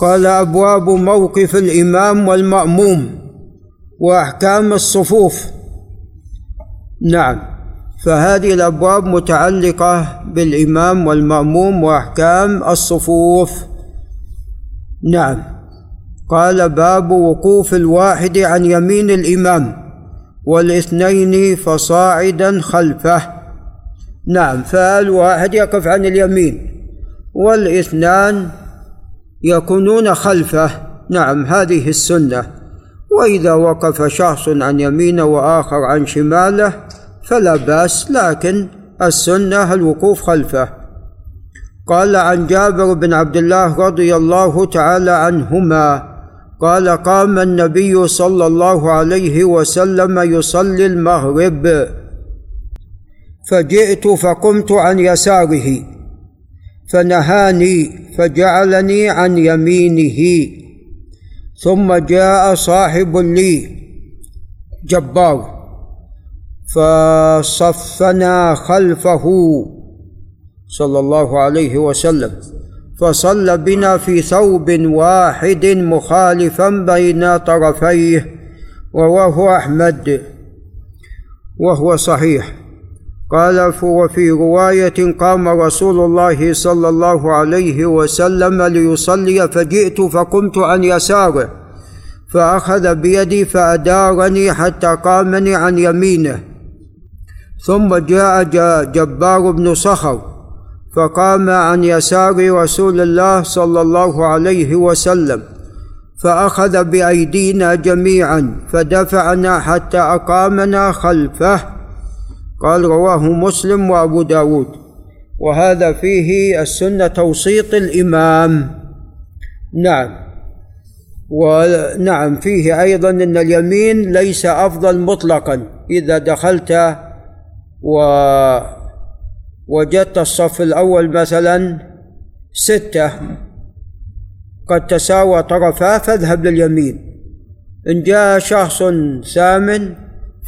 قال أبواب موقف الإمام والمأموم وأحكام الصفوف. نعم فهذه الأبواب متعلقة بالإمام والمأموم وأحكام الصفوف. نعم قال باب وقوف الواحد عن يمين الإمام والاثنين فصاعدا خلفه. نعم فالواحد يقف عن اليمين والاثنان يكونون خلفه. نعم هذه السنة. وإذا وقف شخص عن يمينه وآخر عن شماله فلا بأس لكن السنة الوقوف خلفه. قال عن جابر بن عبد الله رضي الله تعالى عنهما قال قام النبي صلى الله عليه وسلم يصلي المغرب. فجئت فقمت عن يساره. فنهاني فجعلني عن يمينه. ثم جاء صاحب لي جبار فصفنا خلفه صلى الله عليه وسلم. فصلى بنا في ثوب واحد مخالفا بين طرفيه رواه أحمد وهو صحيح. قال وفي رواية قام رسول الله صلى الله عليه وسلم ليصلي فجئت فقمت عن يساره فأخذ بيدي فأدارني حتى قامني عن يمينه ثم جاء جبار بن صخر فقام عن يسار رسول الله صلى الله عليه وسلم فأخذ بأيدينا جميعا فدفعنا حتى أقامنا خلفه قال رواه مسلم وابو داود. وهذا فيه السنة توسيط الإمام. نعم. ونعم فيه أيضا إن اليمين ليس أفضل مطلقا. إذا دخلت و وجدت الصف الأول مثلا ستة قد تساوى طرفاه فاذهب لليمين. إن جاء شخص ثامن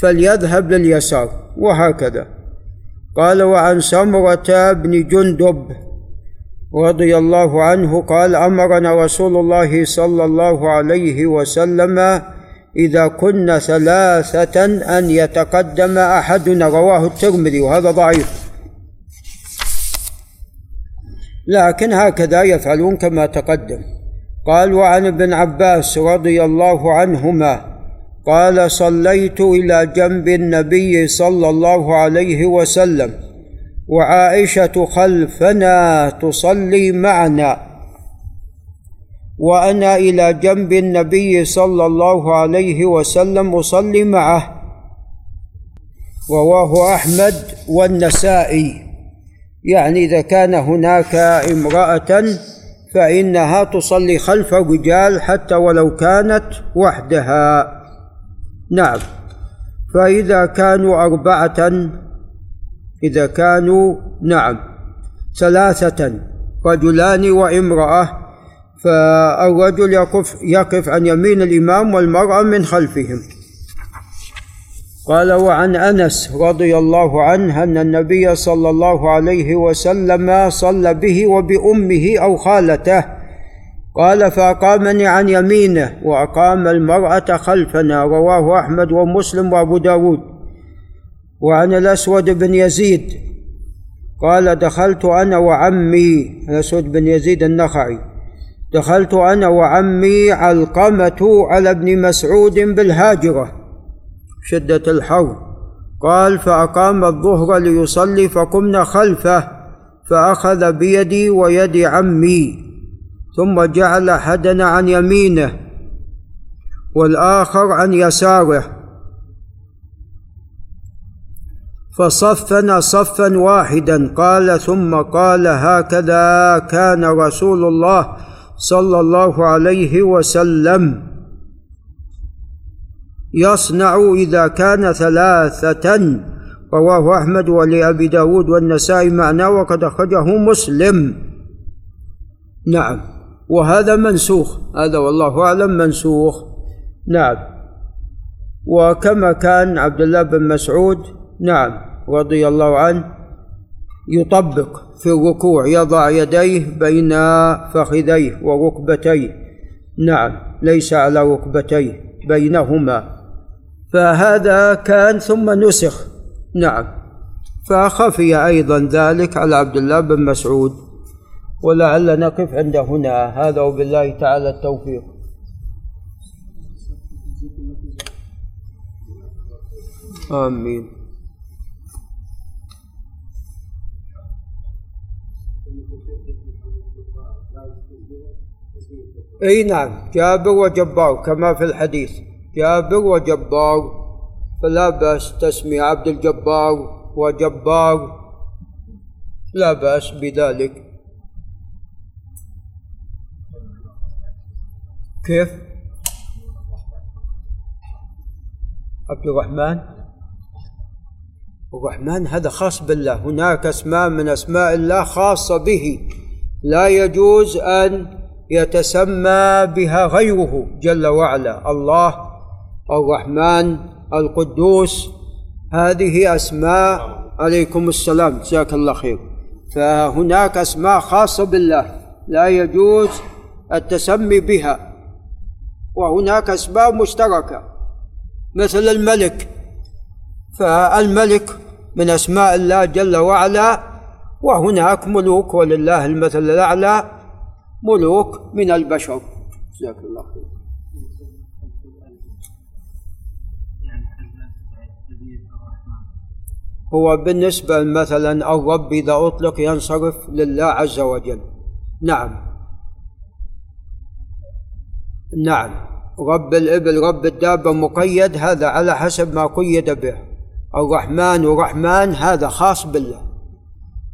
فليذهب لليسار. وهكذا. قال وعن سمرة بن جندب رضي الله عنه قال أمرنا رسول الله صلى الله عليه وسلم إذا كنا ثلاثة أن يتقدم أحدنا رواه الترمذي وهذا ضعيف. لكن هكذا يفعلون كما تقدم. قال وعن ابن عباس رضي الله عنهما قال صليت إلى جنب النبي صلى الله عليه وسلم وعائشة خلفنا تصلي معنا. وأنا إلى جنب النبي صلى الله عليه وسلم أصلي معه رواه أحمد والنسائي. يعني إذا كان هناك امرأة فإنها تصلي خلف الرجال حتى ولو كانت وحدها. نعم. فإذا كانوا أربعة إذا كانوا نعم ثلاثة رجلان وامرأة فالرجل يقف يقف عن يمين الإمام والمرأة من خلفهم. قال وعن أنس رضي الله عنه أن النبي صلى الله عليه وسلم صلى به وبأمه أو خالته قال فأقامني عن يمينه وأقام المرأة خلفنا رواه أحمد ومسلم وأبو داود. وعن الأسود بن يزيد. قال دخلت أنا وعمي الأسود بن يزيد النخعي. دخلت أنا وعمي علقمة على ابن مسعود بالهاجرة. شدة الحر قال فأقام الظهر ليصلي فقمنا خلفه فأخذ بيدي ويد عمي. ثم جعل أحدنا عن يمينه والآخر عن يساره. فصفنا صفا واحدا قال ثم قال هكذا كان رسول الله صلى الله عليه وسلم. يصنع إذا كان ثلاثة رواه أحمد ولأبي داود والنسائي معناه وقد أخرجه مسلم. نعم. وهذا منسوخ. هذا والله أعلم منسوخ. نعم. وكما كان عبد الله بن مسعود نعم رضي الله عنه يطبق في الركوع يضع يديه بين فخذيه وركبتيه. نعم ليس على ركبتيه بينهما. فهذا كان ثم نسخ. نعم. فخفي أيضا ذلك على عبد الله بن مسعود. ولعل نقف عند هنا. هذا وبالله تعالى التوفيق. آمين. إي نعم جابر وجبار كما في الحديث. جابر وجبار فلا بأس تسمي عبد الجبار وجبار لا بأس بذلك. كيف؟ عبد الرحمن؟ الرحمن هذا خاص بالله. هناك أسماء من أسماء الله خاصة به. لا يجوز أن يتسمى بها غيره. جل وعلا. الله الرحمن القدوس. هذه أسماء. عليكم السلام. جزاك الله خير. فهناك أسماء خاصة بالله. لا يجوز التسمي بها. وهناك اسماء مشتركة مثل الملك. فالملك من أسماء الله جل وعلا وهناك ملوك ولله المثل الأعلى ملوك من البشر. جزاك الله خير. هو بالنسبة مثلا الرب إذا أطلق ينصرف لله عز وجل. نعم. نعم. رب الإبل رب الدابة مقيد هذا على حسب ما قيد به. الرحمن ورحمن هذا خاص بالله.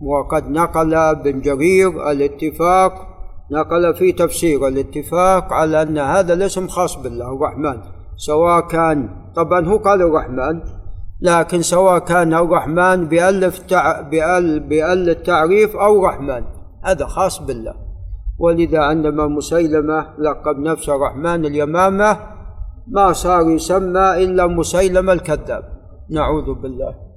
وقد نقل ابن جرير الاتفاق نقل في تفسير الاتفاق على أن هذا الاسم خاص بالله الرحمن. سواء كان طبعا هو قال الرحمن لكن سواء كان الرحمن بألف تع... بأل... بأل التعريف أو رحمن هذا خاص بالله. ولذا عندما مسيلمة لقب نفسه الرحمن اليمامة ما صار يسمى إلا مسيلمة الكذاب. نعوذ بالله.